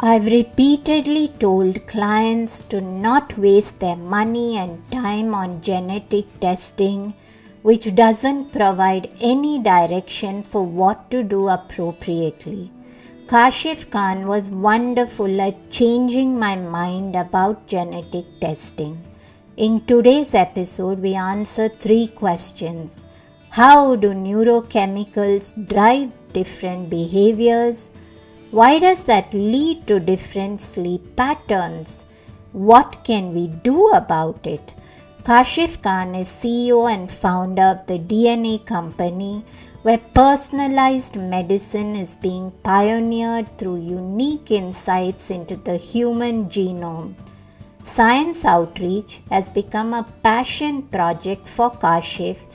I've repeatedly told clients to not waste their money and time on genetic testing, which doesn't provide any direction for what to do appropriately. Kashif Khan was wonderful at changing my mind about genetic testing. In today's episode, we answer three questions How do neurochemicals drive different behaviors? Why does that lead to different sleep patterns? What can we do about it? Kashif Khan is CEO and founder of the DNA company, where personalized medicine is being pioneered through unique insights into the human genome. Science outreach has become a passion project for Kashif,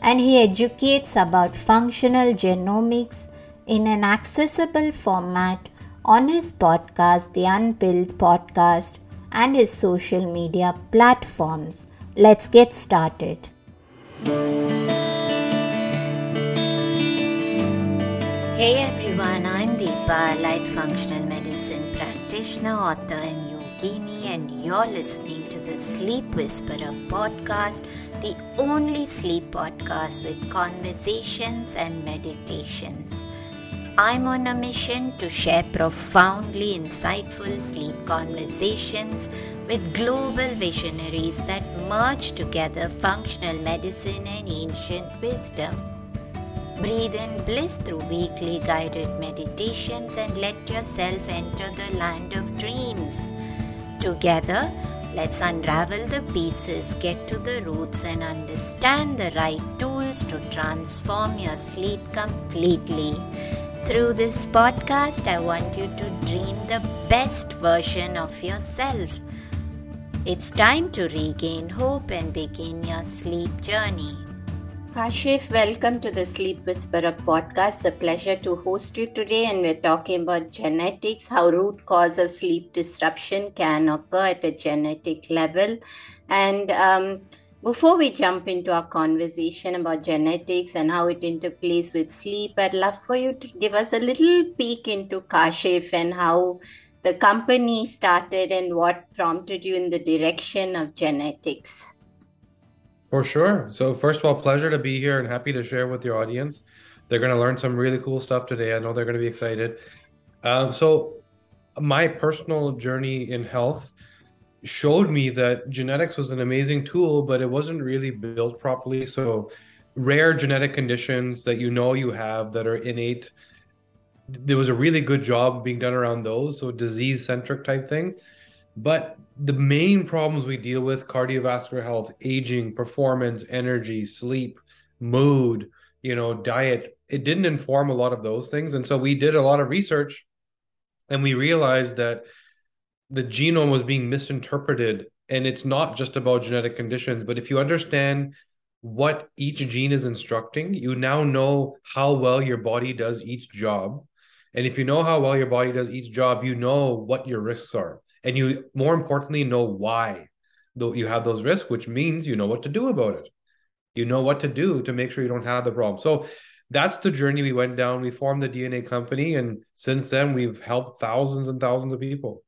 and he educates about functional genomics in an accessible format on his podcast, The Unpilled Podcast, and his social media platforms. Let's get started. Hey everyone, I'm Deepa, allied functional medicine practitioner, author, and yogini, and you're listening to the Sleep Whisperer podcast, the only sleep podcast with conversations and meditations. I'm on a mission to share profoundly insightful sleep conversations with global visionaries that merge together functional medicine and ancient wisdom. Breathe in bliss through weekly guided meditations and let yourself enter the land of dreams. Together, let's unravel the pieces, get to the roots, and understand the right tools to transform your sleep completely. Through this podcast, I want you to dream the best version of yourself. It's time to regain hope and begin your sleep journey. Kashif, welcome to the Sleep Whisperer podcast. A pleasure to host you today, and we're talking about genetics, how root cause of sleep disruption can occur at a genetic level, and um, before we jump into our conversation about genetics and how it interplays with sleep, I'd love for you to give us a little peek into Kashif and how the company started and what prompted you in the direction of genetics. For sure. So, first of all, pleasure to be here and happy to share with your audience. They're going to learn some really cool stuff today. I know they're going to be excited. Um, so, my personal journey in health showed me that genetics was an amazing tool, but it wasn't really built properly. So, rare genetic conditions that you know you have that are innate, there was a really good job being done around those. So, disease centric type thing. But the main problems we deal with cardiovascular health, aging, performance, energy, sleep, mood, you know, diet, it didn't inform a lot of those things. And so, we did a lot of research and we realized that the genome was being misinterpreted and it's not just about genetic conditions but if you understand what each gene is instructing you now know how well your body does each job. And if you know how well your body does each job you know what your risks are. And you more importantly know why though you have those risks which means you know what to do about it. You know what to do to make sure you don't have the problem. So that's the journey we went down. We formed the dna company and since then we've helped thousands and thousands of people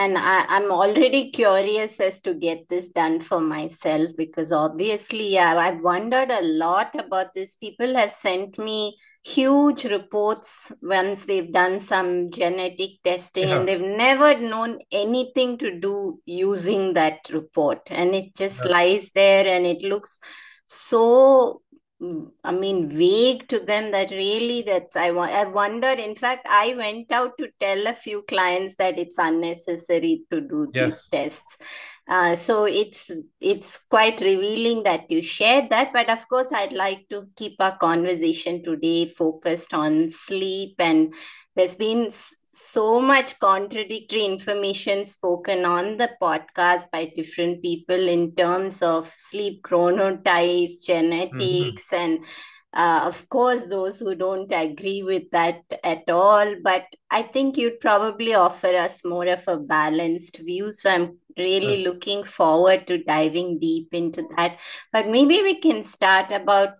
and I, am already curious as to get this done for myself because obviously yeah, I've wondered a lot about this. People have sent me huge reports once they've done some genetic testing yeah. and they've never known anything to do using that report and it just yeah. lies there and it looks so I mean, vague to them that really that's I I wondered. In fact, I went out to tell a few clients that it's unnecessary to do yes. these tests. Uh, so it's it's quite revealing that you shared that. But of course, I'd like to keep our conversation today focused on sleep, and there's been so much contradictory information spoken on the podcast by different people in terms of sleep chronotypes, genetics, mm-hmm. and uh, of course, those who don't agree with that at all. But I think you'd probably offer us more of a balanced view. So I'm really looking forward to diving deep into that. But maybe we can start about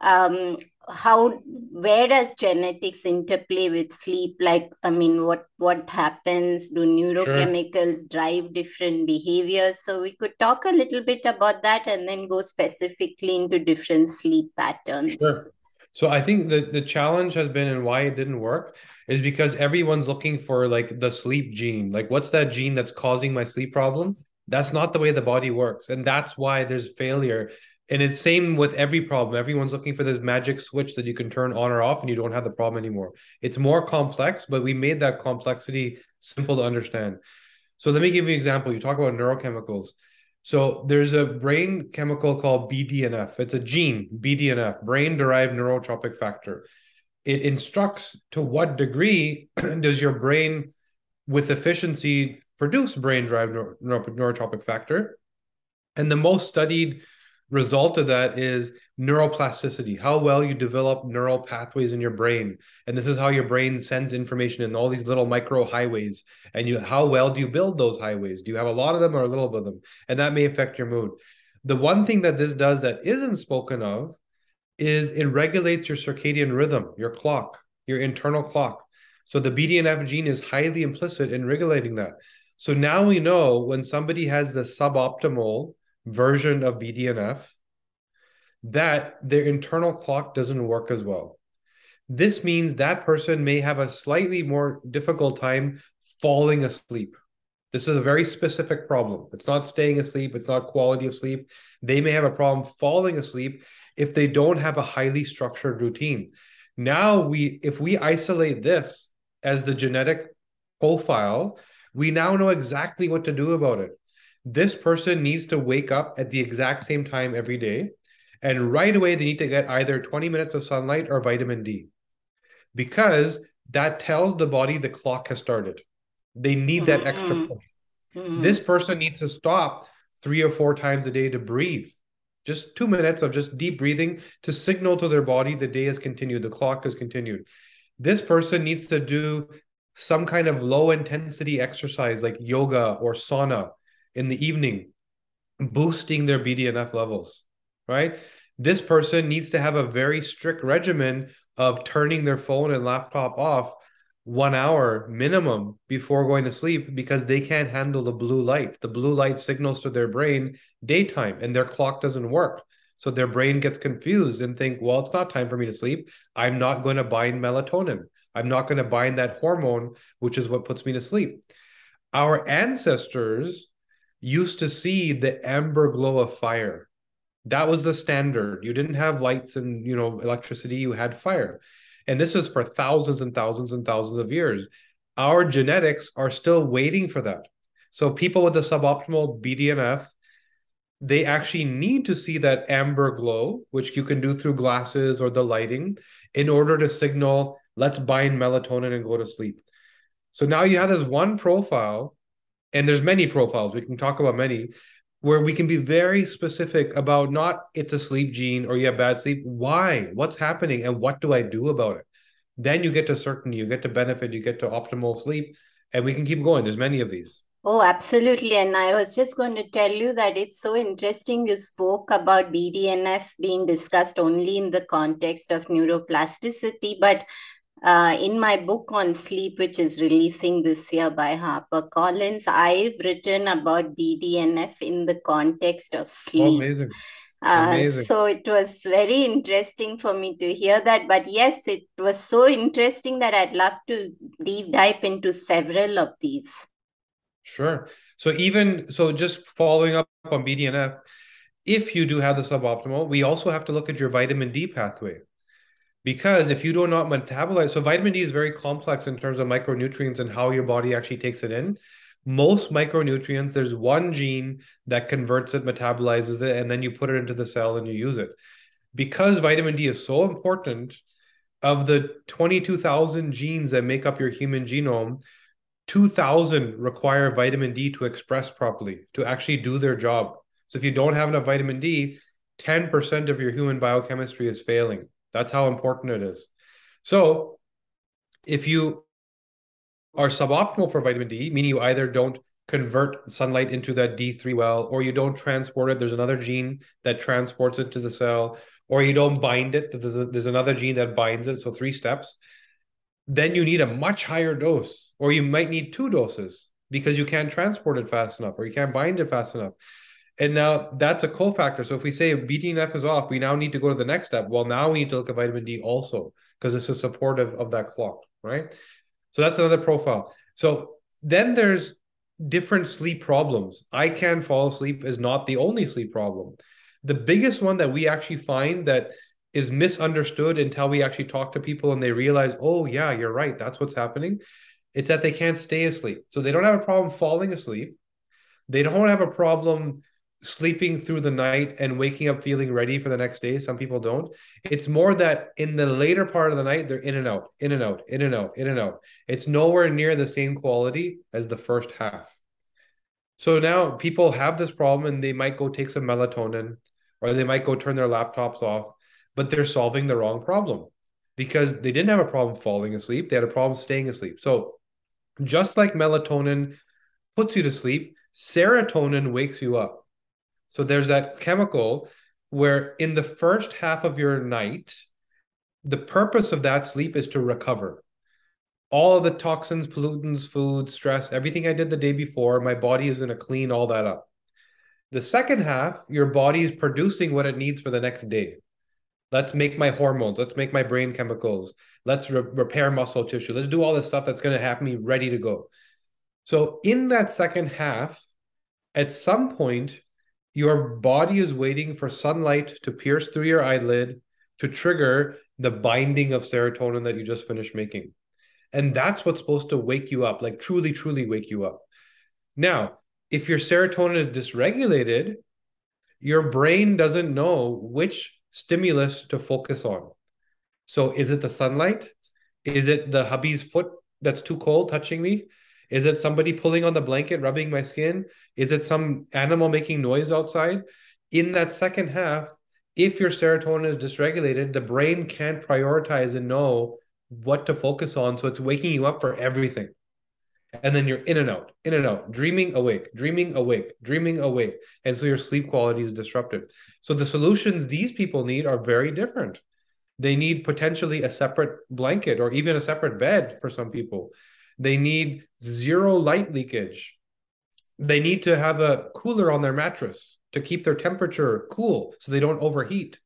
um, how where does genetics interplay with sleep? Like i mean what what happens? Do neurochemicals sure. drive different behaviors? So we could talk a little bit about that and then go specifically into different sleep patterns. Sure. so i think the the challenge has been and why it didn't work is because everyone's looking for like the sleep gene. Like what's that gene that's causing my sleep problem? That's not the way the body works. And that's why there's failure and it's same with every problem. Everyone's looking for this magic switch that you can turn on or off and you don't have the problem anymore. It's more complex but we made that complexity simple to understand. So let me give you an example. You talk about neurochemicals. So there's a brain chemical called bdnf it's a gene bdnf brain derived neurotrophic factor. It instructs to what degree does your brain with efficiency produce brain derived neurotrophic factor. And the most studied result of that is neuroplasticity how well you develop neural pathways in your brain. And this is how your brain sends information in all these little micro highways. And you how well do you build those highways? Do you have a lot of them or a little bit of them? And that may affect your mood. The one thing that this does that isn't spoken of is it regulates your circadian rhythm your clock your internal clock. So the bdnf gene is highly implicit in regulating that. So now we know when somebody has the suboptimal version of BDNF that their internal clock doesn't work as well. This means that person may have a slightly more difficult time falling asleep. This is a very specific problem. It's not staying asleep, it's not quality of sleep. They may have a problem falling asleep if they don't have a highly structured routine. Now we if we isolate this as the genetic profile, we now know exactly what to do about it this person needs to wake up at the exact same time every day. And right away, they need to get either 20 minutes of sunlight or vitamin D because that tells the body the clock has started. They need that mm-hmm. extra point. Mm-hmm. This person needs to stop three or four times a day to breathe. Just two minutes of just deep breathing to signal to their body the day has continued, the clock has continued. This person needs to do some kind of low intensity exercise like yoga or sauna in the evening, boosting their BDNF levels, right? This person needs to have a very strict regimen of turning their phone and laptop off one hour minimum before going to sleep because they can't handle the blue light. The blue light signals to their brain daytime and their clock doesn't work. So their brain gets confused and think, well, it's not time for me to sleep. I'm not going to bind melatonin. I'm not going to bind that hormone, which is what puts me to sleep. Our ancestors used to see the amber glow of fire. That was the standard. You didn't have lights and you know electricity, you had fire. And this is for thousands and thousands and thousands of years. Our genetics are still waiting for that. So people with the suboptimal BDNF, they actually need to see that amber glow, which you can do through glasses or the lighting, in order to signal, let's bind melatonin and go to sleep. So now you have this one profile and there's many profiles we can talk about many where we can be very specific about not it's a sleep gene or you have bad sleep. Why? What's happening and what do i do about it? Then you get to certainty you get to benefit you get to optimal sleep and we can keep going. There's many of these. Oh, absolutely. And I was just going to tell you that it's so interesting you spoke about BDNF being discussed only in the context of neuroplasticity, but uh, in my book on sleep, which is releasing this year by HarperCollins, I've written about BDNF in the context of sleep. Oh, amazing. Uh, so it was very interesting for me to hear that. But yes, it was so interesting that I'd love to deep dive into several of these. Sure. So even so, just following up on BDNF, if you do have the suboptimal, we also have to look at your vitamin D pathway because if you do not metabolize so vitamin d is very complex in terms of micronutrients and how your body actually takes it in. Most micronutrients there's one gene that converts it metabolizes it and then you put it into the cell and you use it. Because vitamin d is so important of the 22000 genes that make up your human genome 2000 require vitamin d to express properly to actually do their job. So if you don't have enough vitamin d 10% of your human biochemistry is failing that's how important it is. So if you are suboptimal for vitamin D, meaning you either don't convert sunlight into that D3 well, or you don't transport it, there's another gene that transports it to the cell, or you don't bind it, there's, a, there's another gene that binds it. So three steps. Then you need a much higher dose, or you might need two doses because you can't transport it fast enough or you can't bind it fast enough. And now that's a cofactor. So if we say BDNF is off, we now need to go to the next step. Well, now we need to look at vitamin D also because this is supportive of that clock, right? So that's another profile. So then there's different sleep problems. I can fall asleep is not the only sleep problem. The biggest one that we actually find that is misunderstood until we actually talk to people and they realize, oh, yeah, you're right. That's what's happening. It's that they can't stay asleep. So they don't have a problem falling asleep. They don't have a problem sleeping through the night and waking up feeling ready for the next day. Some people don't. It's more that in the later part of the night, they're in and out, in and out, in and out, in and out. It's nowhere near the same quality as the first half. So now people have this problem and they might go take some melatonin or they might go turn their laptops off, but they're solving the wrong problem because they didn't have a problem falling asleep. They had a problem staying asleep. So just like melatonin puts you to sleep, serotonin wakes you up. So there's that chemical where in the first half of your night, the purpose of that sleep is to recover. All the toxins, pollutants, food, stress, everything I did the day before, my body is going to clean all that up. The second half, your body is producing what it needs for the next day. Let's make my hormones. Let's make my brain chemicals. Let's re- repair muscle tissue. Let's do all this stuff that's going to have me ready to go. So, in that second half, at some point, your body is waiting for sunlight to pierce through your eyelid to trigger the binding of serotonin that you just finished making. And that's what's supposed to wake you up, like truly, truly wake you up. Now, if your serotonin is dysregulated, your brain doesn't know which stimulus to focus on. So, is it the sunlight? Is it the hubby's foot that's too cold touching me? Is it somebody pulling on the blanket, rubbing my skin? Is it some animal making noise outside? In that second half, if your serotonin is dysregulated, the brain can't prioritize and know what to focus on. So it's waking you up for everything. And then you're in and out, in and out, dreaming awake, dreaming awake, dreaming awake. And so your sleep quality is disrupted. So the solutions these people need are very different. They need potentially a separate blanket or even a separate bed for some people. They need zero light leakage. They need to have a cooler on their mattress to keep their temperature cool so they don't overheat.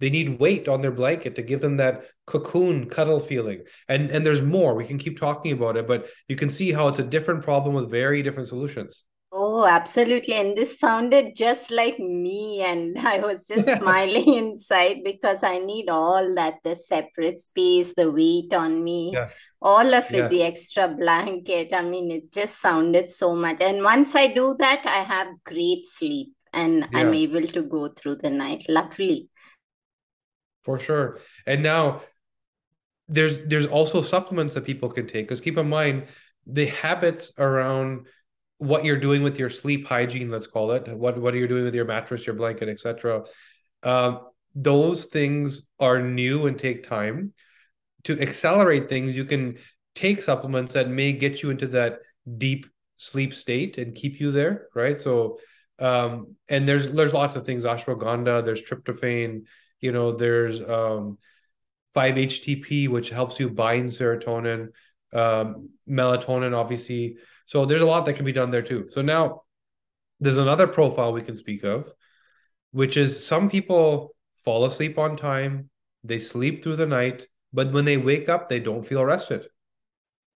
They need weight on their blanket to give them that cocoon cuddle feeling. And and there's more. We can keep talking about it, but you can see how it's a different problem with very different solutions. Oh, absolutely. And this sounded just like me. And I was just smiling inside because I need all that the separate space, the weight on me, yeah. all of it, yeah. the extra blanket. I mean, it just sounded so much. And once I do that, I have great sleep and yeah. I'm able to go through the night. Lovely. For sure. And now there's there's also supplements that people can take because keep in mind the habits around what you're doing with your sleep hygiene let's call it what what are you doing with your mattress your blanket etc um, those things are new and take time. To accelerate things you can take supplements that may get you into that deep sleep state and keep you there right? So um, and there's there's lots of things ashwagandha there's tryptophan you know there's um, 5-htp which helps you bind serotonin um, melatonin obviously so there's a lot that can be done there too. So now there's another profile we can speak of, which is some people fall asleep on time, they sleep through the night, but when they wake up, they don't feel rested.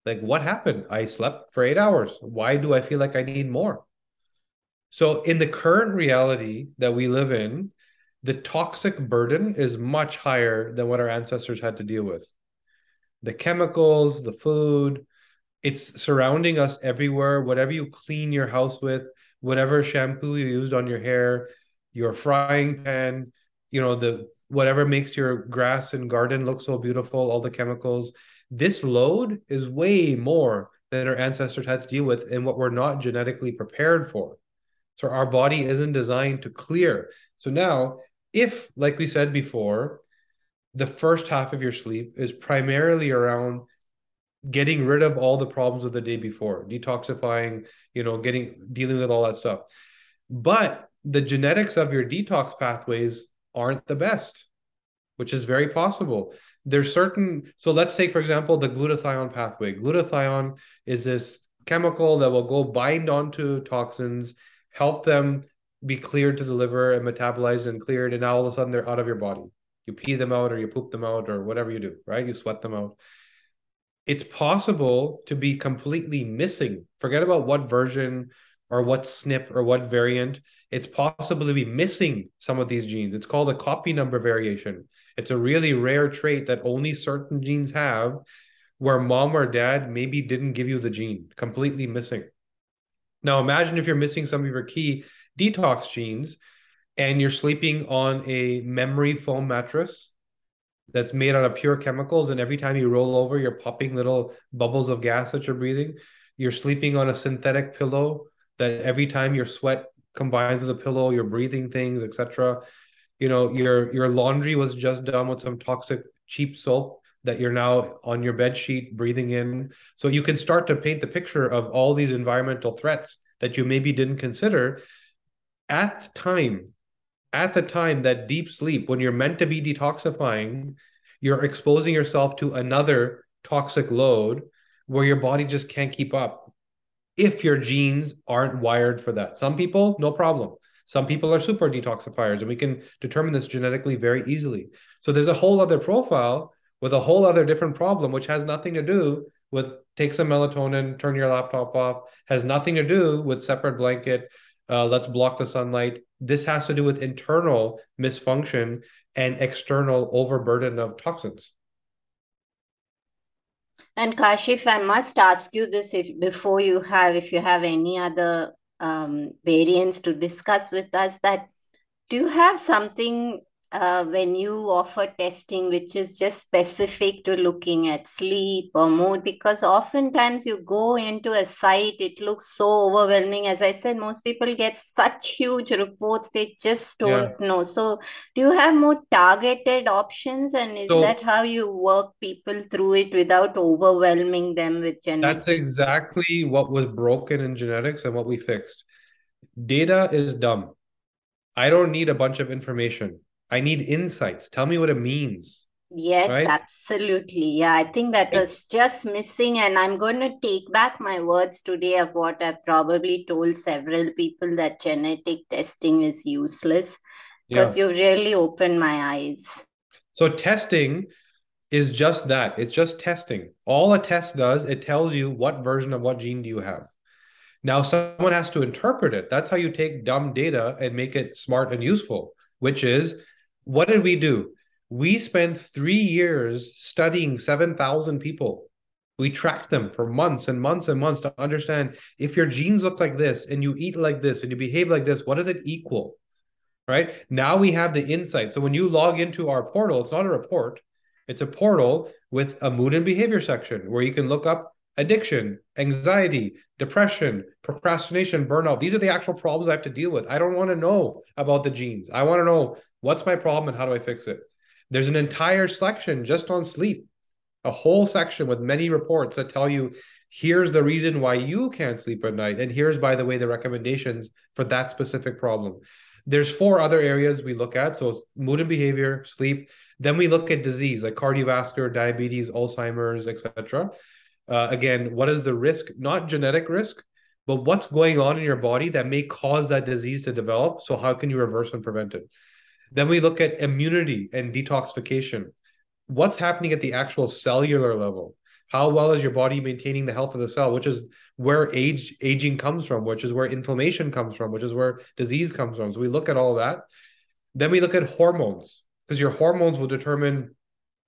Like, what happened? I slept for eight hours. Why do I feel like I need more? So, in the current reality that we live in, the toxic burden is much higher than what our ancestors had to deal with. The chemicals, the food, it's surrounding us everywhere. Whatever you clean your house with, whatever shampoo you used on your hair, your frying pan, you know, the whatever makes your grass and garden look so beautiful, all the chemicals. This load is way more than our ancestors had to deal with and what we're not genetically prepared for. So our body isn't designed to clear. So now, if, like we said before, the first half of your sleep is primarily around getting rid of all the problems of the day before, detoxifying, you know, getting dealing with all that stuff. But the genetics of your detox pathways aren't the best. which is very possible. There's certain, so let's take, for example, the glutathione pathway. Glutathione is this chemical that will go bind onto toxins, help them be cleared to the liver and metabolized and cleared, and now all of a sudden they're out of your body. You pee them out or you poop them out or whatever you do, right? You sweat them out. It's possible to be completely missing. Forget about what version or what SNP or what variant. It's possible to be missing some of these genes. It's called a copy number variation. It's a really rare trait that only certain genes have where mom or dad maybe didn't give you the gene, completely missing. Now imagine if you're missing some of your key detox genes and you're sleeping on a memory foam mattress that's made out of pure chemicals and every time you roll over you're popping little bubbles of gas that you're breathing. You're sleeping on a synthetic pillow that every time your sweat combines with the pillow you're breathing things etc you know your your laundry was just done with some toxic cheap soap that you're now on your bed sheet breathing in. So you can start to paint the picture of all these environmental threats that you maybe didn't consider. At the time at the time that deep sleep when you're meant to be detoxifying you're exposing yourself to another toxic load where your body just can't keep up if your genes aren't wired for that. Some people no problem. Some people are super detoxifiers and we can determine this genetically very easily. So there's a whole other profile with a whole other different problem which has nothing to do with take some melatonin turn your laptop off has nothing to do with separate blanket uh, let's block the sunlight. This has to do with internal misfunction and external overburden of toxins. And Kashif, I must ask you this if before you have, if you have any other um, variants to discuss with us, that do you have something uh, when you offer testing which is just specific to looking at sleep or mood because oftentimes you go into a site it looks so overwhelming. As i said most people get such huge reports they just don't yeah. know. So do you have more targeted options and is so, that how you work people through it without overwhelming them with genetics? That's exactly what was broken in genetics and what we fixed. Data is dumb. I don't need a bunch of information I need insights. Tell me what it means. Yes, right? absolutely. Yeah, I think that was just missing. And I'm going to take back my words today of what I've probably told several people that genetic testing is useless because yeah. you really opened my eyes. So, testing is just that it's just testing. All a test does, it tells you what version of what gene do you have. Now, someone has to interpret it. That's how you take dumb data and make it smart and useful, which is what did we do? We spent three years studying 7,000 people. We tracked them for months and months and months to understand if your genes look like this and you eat like this and you behave like this, what does it equal? Right now we have the insight. So when you log into our portal, it's not a report, it's a portal with a mood and behavior section where you can look up addiction, anxiety, depression, procrastination, burnout. These are the actual problems I have to deal with. I don't want to know about the genes. I want to know What's my problem and how do I fix it? There's an entire section just on sleep, a whole section with many reports that tell you here's the reason why you can't sleep at night. And here's, by the way, the recommendations for that specific problem. There's four other areas we look at. So mood and behavior, sleep. Then we look at disease like cardiovascular, diabetes, Alzheimer's, etc. Uh, again, what is the risk? Not genetic risk, but what's going on in your body that may cause that disease to develop. So how can you reverse and prevent it? Then we look at immunity and detoxification. What's happening at the actual cellular level? How well is your body maintaining the health of the cell, which is where age aging comes from, which is where inflammation comes from, which is where disease comes from. So we look at all that. Then we look at hormones because your hormones will determine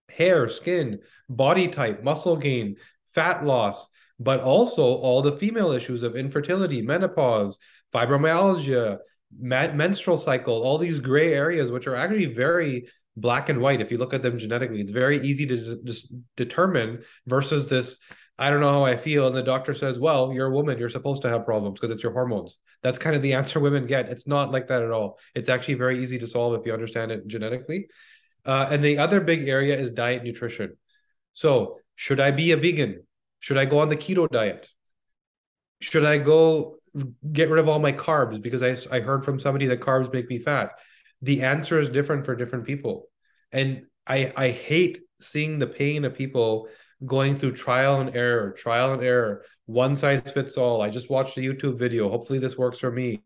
hair, skin, body type, muscle gain, fat loss, but also all the female issues of infertility, menopause, fibromyalgia, menstrual cycle, all these gray areas, which are actually very black and white if you look at them genetically. It's very easy to just determine versus this. I don't know how I feel. And the doctor says, well, you're a woman. You're supposed to have problems because it's your hormones. That's kind of the answer women get. It's not like that at all. It's actually very easy to solve if you understand it genetically. Uh, and the other big area is diet nutrition. So, should I be a vegan? Should I go on the keto diet? Should I go get rid of all my carbs because I, I heard from somebody that carbs make me fat. The answer is different for different people. And I I hate seeing the pain of people going through trial and error, trial and error, one size fits all. I just watched a YouTube video. Hopefully this works for me.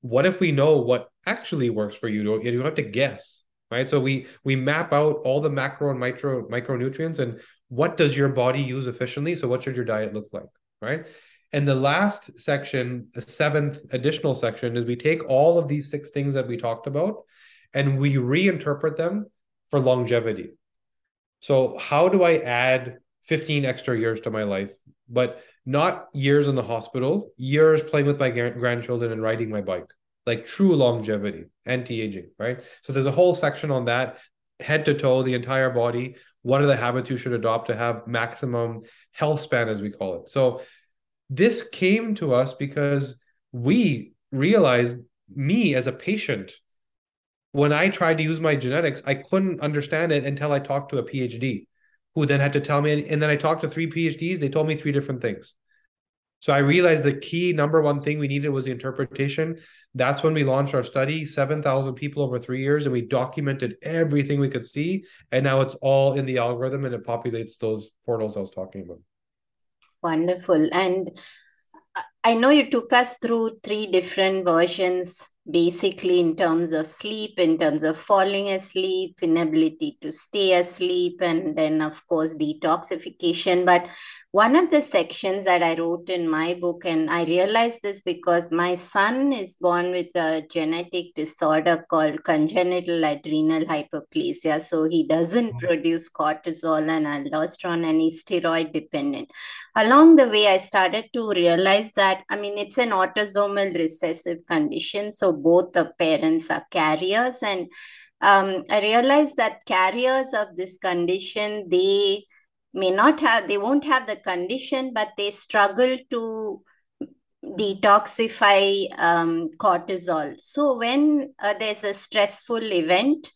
What if we know what actually works for you? You don't have to guess, right? So we we map out all the macro and micro micronutrients and what does your body use efficiently? So what should your diet look like, right? And the last section, the seventh additional section, is we take all of these six things that we talked about and we reinterpret them for longevity. So, how do I add 15 extra years to my life, but not years in the hospital, years playing with my grandchildren and riding my bike, like true longevity, anti aging, right? So, there's a whole section on that, head to toe, the entire body. What are the habits you should adopt to have maximum health span, as we call it? So, this came to us because we realized me as a patient when I tried to use my genetics, I couldn't understand it until I talked to a PhD who then had to tell me. And then I talked to three PhDs, they told me three different things. So I realized the key number one thing we needed was the interpretation. That's when we launched our study, 7,000 people over three years, and we documented everything we could see. And now it's all in the algorithm and it populates those portals I was talking about. Wonderful. And I know you took us through three different versions basically in terms of sleep, in terms of falling asleep, inability to stay asleep, and then, of course, detoxification. But one of the sections that I wrote in my book, and I realized this because my son is born with a genetic disorder called congenital adrenal hyperplasia. So he doesn't mm-hmm. produce cortisol and aldosterone and he's steroid dependent. Along the way, I started to realize that, I mean, it's an autosomal recessive condition. So both the parents are carriers. And um, I realized that carriers of this condition, they may not have they won't have the condition but they struggle to detoxify um, cortisol so when uh, there's a stressful event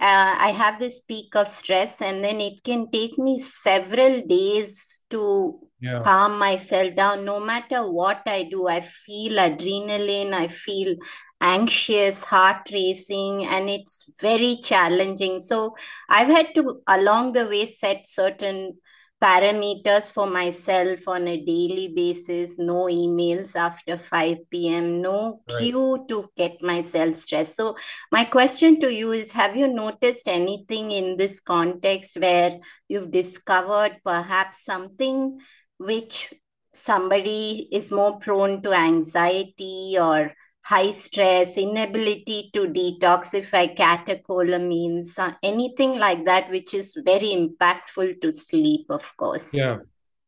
uh, i have this peak of stress and then it can take me several days to yeah. calm myself down no matter what i do i feel adrenaline i feel anxious, heart racing, and it's very challenging. So I've had to, along the way, set certain parameters for myself on a daily basis no emails after 5 p.m no right. cue to get myself stressed so my question to you is have you noticed anything in this context where you've discovered perhaps something which somebody is more prone to anxiety or high stress, inability to detoxify catecholamines, uh, anything like that, which is very impactful to sleep, of course. Yeah.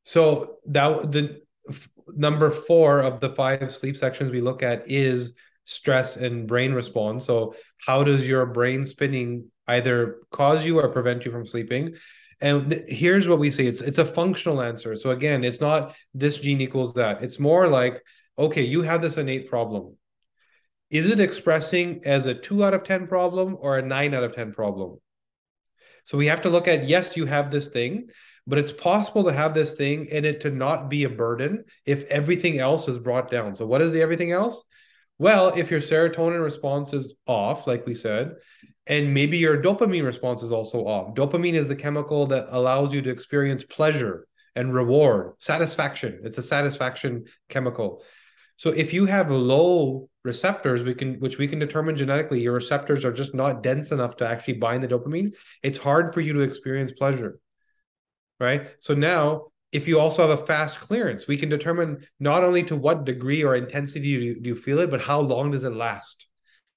So that the f- number four of the five sleep sections we look at is stress and brain response. So how does your brain spinning either cause you or prevent you from sleeping? And th- here's what we see: it's it's a functional answer. So again, it's not this gene equals that. It's more like okay, you have this innate problem is it expressing as a two out of 10 problem or a nine out of 10 problem? So we have to look at yes, you have this thing, but it's possible to have this thing and it to not be a burden if everything else is brought down. So, what is the everything else? Well, if your serotonin response is off, like we said, and maybe your dopamine response is also off. Dopamine is the chemical that allows you to experience pleasure and reward, satisfaction. It's a satisfaction chemical. So if you have low receptors, we can which we can determine genetically, your receptors are just not dense enough to actually bind the dopamine. It's hard for you to experience pleasure. Right. So now if you also have a fast clearance, we can determine not only to what degree or intensity do you, do you feel it, but how long does it last.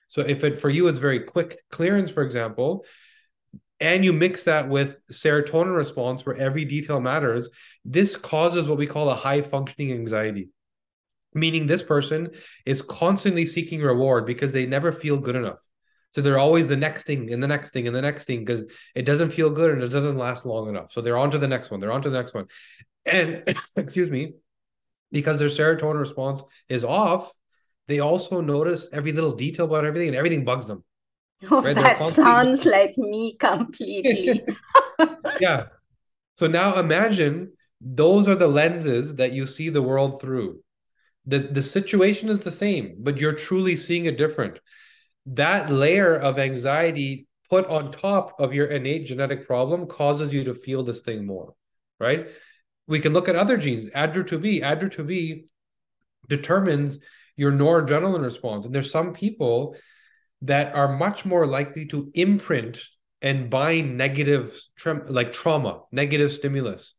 So if it for you it's very quick clearance, for example, and you mix that with serotonin response where every detail matters, this causes what we call a high functioning anxiety meaning this person is constantly seeking reward because they never feel good enough. So they're always the next thing and the next thing and the next thing because it doesn't feel good and it doesn't last long enough. So they're on to the next one. They're on to the next one. And excuse me, because their serotonin response is off, they also notice every little detail about everything and everything bugs them. Oh, right? that sounds like me completely. yeah. So now imagine those are the lenses that you see the world through the the situation is the same but you're truly seeing it different that layer of anxiety put on top of your innate genetic problem causes you to feel this thing more, right? We can look at other genes. ADRA2B, ADRA2B determines your noradrenaline response. And there's some people that are much more likely to imprint and bind negative like trauma, negative stimulus.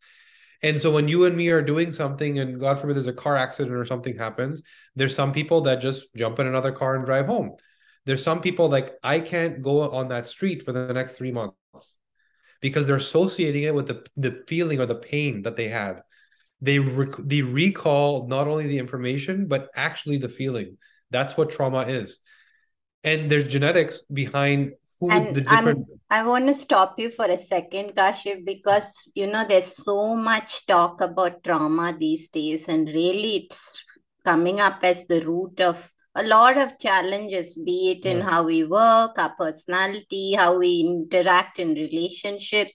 And so when you and me are doing something, and God forbid there's a car accident or something happens, there's some people that just jump in another car and drive home. There's some people like I can't go on that street for the next three months because they're associating it with the, the feeling or the pain that they had. They rec- they recall not only the information but actually the feeling. That's what trauma is. And there's genetics behind who and the different. I'm, I want to stop you for a second, Kashif, because you know there's so much talk about trauma these days, and really it's coming up as the root of a lot of challenges, be it in yeah. how we work, our personality, how we interact in relationships.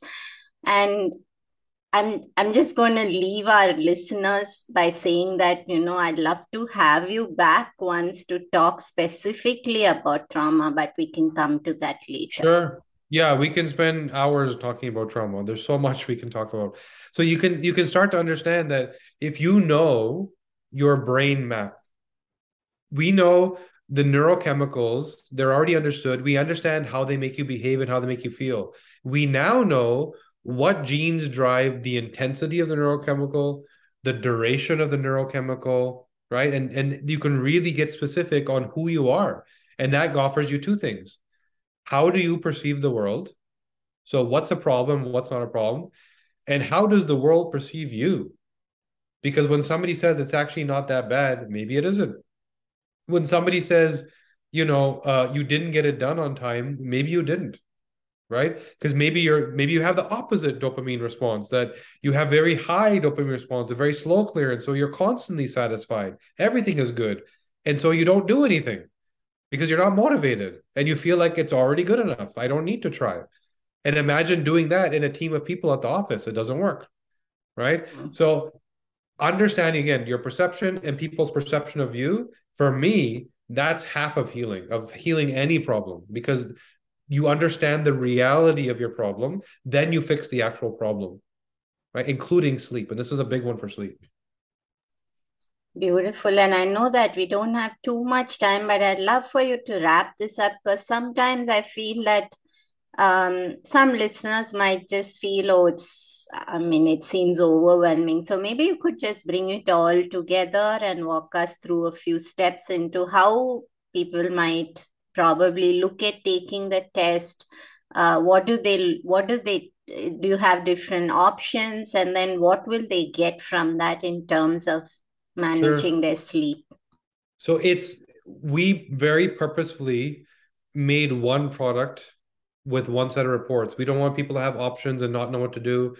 And I'm I'm just going to leave our listeners by saying that you know I'd love to have you back once to talk specifically about trauma, but we can come to that later. Sure. Yeah, we can spend hours talking about trauma. There's so much we can talk about. So you can you can start to understand that if you know your brain map, we know the neurochemicals, they're already understood. We understand how they make you behave and how they make you feel. We now know what genes drive the intensity of the neurochemical, the duration of the neurochemical, right? And and you can really get specific on who you are. And that offers you two things. How do you perceive the world? So what's a problem, what's not a problem? And how does the world perceive you? Because when somebody says it's actually not that bad, maybe it isn't. When somebody says, you know, uh, you didn't get it done on time, maybe you didn't right? Because maybe you're maybe you have the opposite dopamine response that you have very high dopamine response a very slow clearance so you're constantly satisfied. Everything is good. And so you don't do anything because you're not motivated and you feel like it's already good enough. I don't need to try. And imagine doing that in a team of people at the office. It doesn't work right? Mm-hmm. so understanding again your perception and people's perception of you for me that's half of healing of healing any problem because you understand the reality of your problem, then you fix the actual problem, right? Including sleep. And this is a big one for sleep. Beautiful. And I know that we don't have too much time, but I'd love for you to wrap this up because sometimes I feel that um, some listeners might just feel, oh, it's, I mean, it seems overwhelming. So maybe you could just bring it all together and walk us through a few steps into how people might probably look at taking the test uh, what do they what do they do you have different options? And then what will they get from that in terms of managing sure. their sleep? So it's we very purposefully made one product with one set of reports. We don't want people to have options and not know what to do.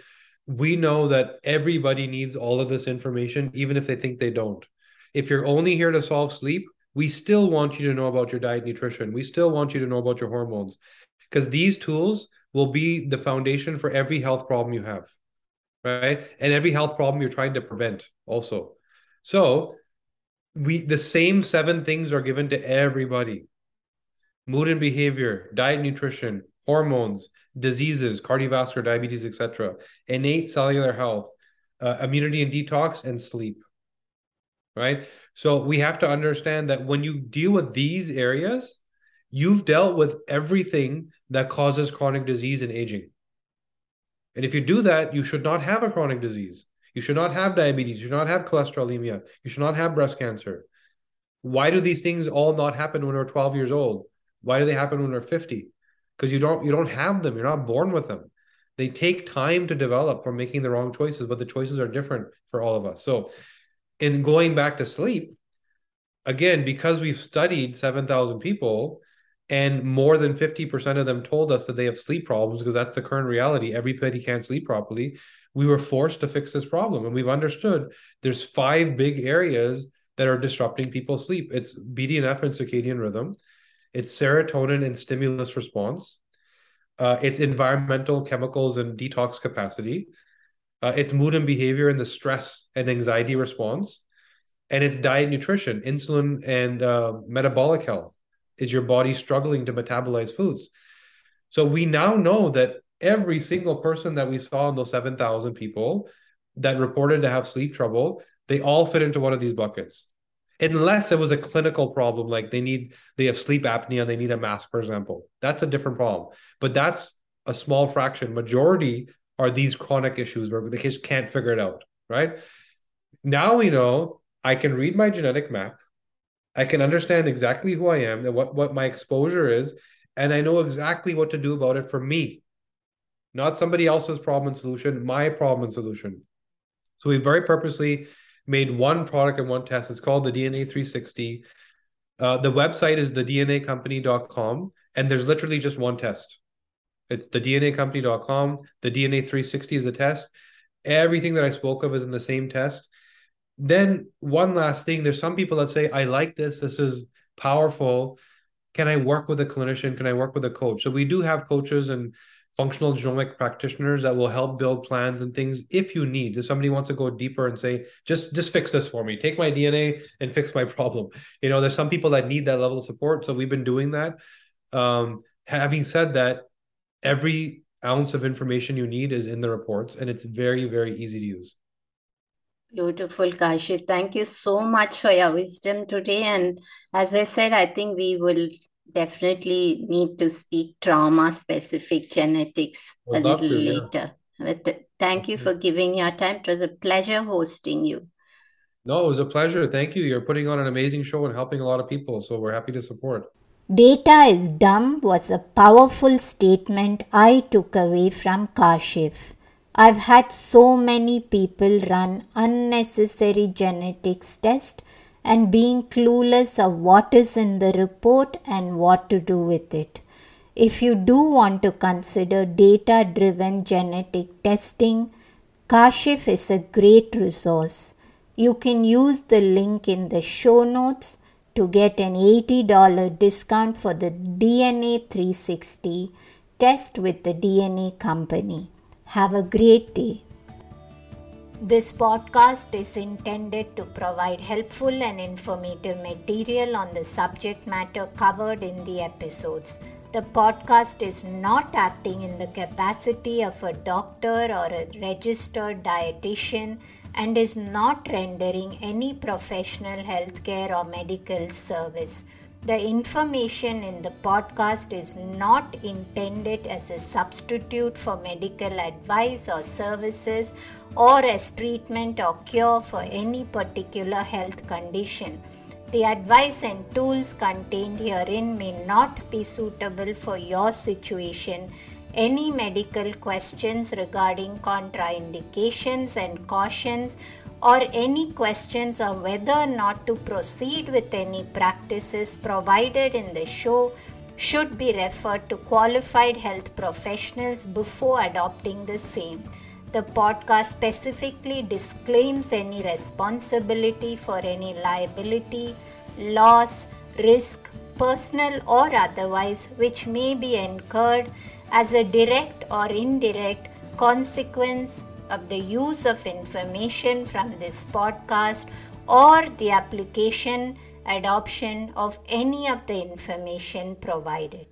We know that everybody needs all of this information even if they think they don't. If you're only here to solve sleep we still want you to know about your diet nutrition. We still want you to know about your hormones because these tools will be the foundation for every health problem you have right? And every health problem you're trying to prevent also. So we the same seven things are given to everybody. Mood and behavior diet nutrition hormones diseases cardiovascular diabetes etc innate cellular health uh, immunity and detox and sleep right so we have to understand that when you deal with these areas, you've dealt with everything that causes chronic disease and aging. And if you do that, you should not have a chronic disease. You should not have diabetes. You should not have cholesterolemia. You should not have breast cancer. Why do these things all not happen when we're 12 years old? Why do they happen when we're 50? Because you don't you don't have them. You're not born with them. They take time to develop from making the wrong choices, but the choices are different for all of us. So in going back to sleep, again, because we've studied 7,000 people and more than 50% of them told us that they have sleep problems because that's the current reality. Everybody can't sleep properly. We were forced to fix this problem. And we've understood there's five big areas that are disrupting people's sleep. It's BDNF and circadian rhythm. It's serotonin and stimulus response. Uh, it's environmental chemicals and detox capacity. Uh, it's mood and behavior and the stress and anxiety response. And it's diet nutrition, insulin and uh, metabolic health. Is your body struggling to metabolize foods? So we now know that every single person that we saw in those 7,000 people that reported to have sleep trouble, they all fit into one of these buckets. Unless it was a clinical problem, like they need, they have sleep apnea, and they need a mask, for example. That's a different problem. But that's a small fraction. Majority are these chronic issues where the kids can't figure it out, right? Now we know I can read my genetic map. I can understand exactly who I am and what, what my exposure is. And I know exactly what to do about it for me, not somebody else's problem and solution, my problem and solution. So we very purposely made one product and one test. It's called the DNA 360. Uh, the website is the DNAcompany.com, and there's literally just one test. It's the DNAcompany.com. The DNA 360 is a test. Everything that I spoke of is in the same test. Then one last thing, there's some people that say, I like this, this is powerful. Can I work with a clinician? Can I work with a coach? So we do have coaches and functional genomic practitioners that will help build plans and things if you need if somebody wants to go deeper and say just just fix this for me take my dna and fix my problem you know there's some people that need that level of support so we've been doing that um, having said that every ounce of information you need is in the reports and it's very very easy to use. Beautiful kashif thank you so much for your wisdom today. And as i said i think we will definitely need to speak trauma specific genetics a little later. Yeah. but thank you. for giving your time. It was a pleasure hosting you. No it was a pleasure. Thank you. You're putting on an amazing show and helping a lot of people so we're happy to support Data is dumb was a powerful statement I took away from Kashif. I've had so many people run unnecessary genetics tests and being clueless of what is in the report and what to do with it. If you do want to consider data driven genetic testing, Kashif is a great resource. You can use the link in the show notes to get an $80 discount for the DNA 360 test with the DNA company. Have a great day. This podcast is intended to provide helpful and informative material on the subject matter covered in the episodes. The podcast is not acting in the capacity of a doctor or a registered dietitian and is not rendering any professional healthcare or medical service. The information in the podcast is not intended as a substitute for medical advice or services or as treatment or cure for any particular health condition. The advice and tools contained herein may not be suitable for your situation any medical questions regarding contraindications and cautions or any questions on whether or not to proceed with any practices provided in the show should be referred to qualified health professionals before adopting the same. The podcast specifically disclaims any responsibility for any liability, loss, risk, personal or otherwise, which may be incurred as a direct or indirect consequence of the use of information from this podcast or the application, adoption of any of the information provided.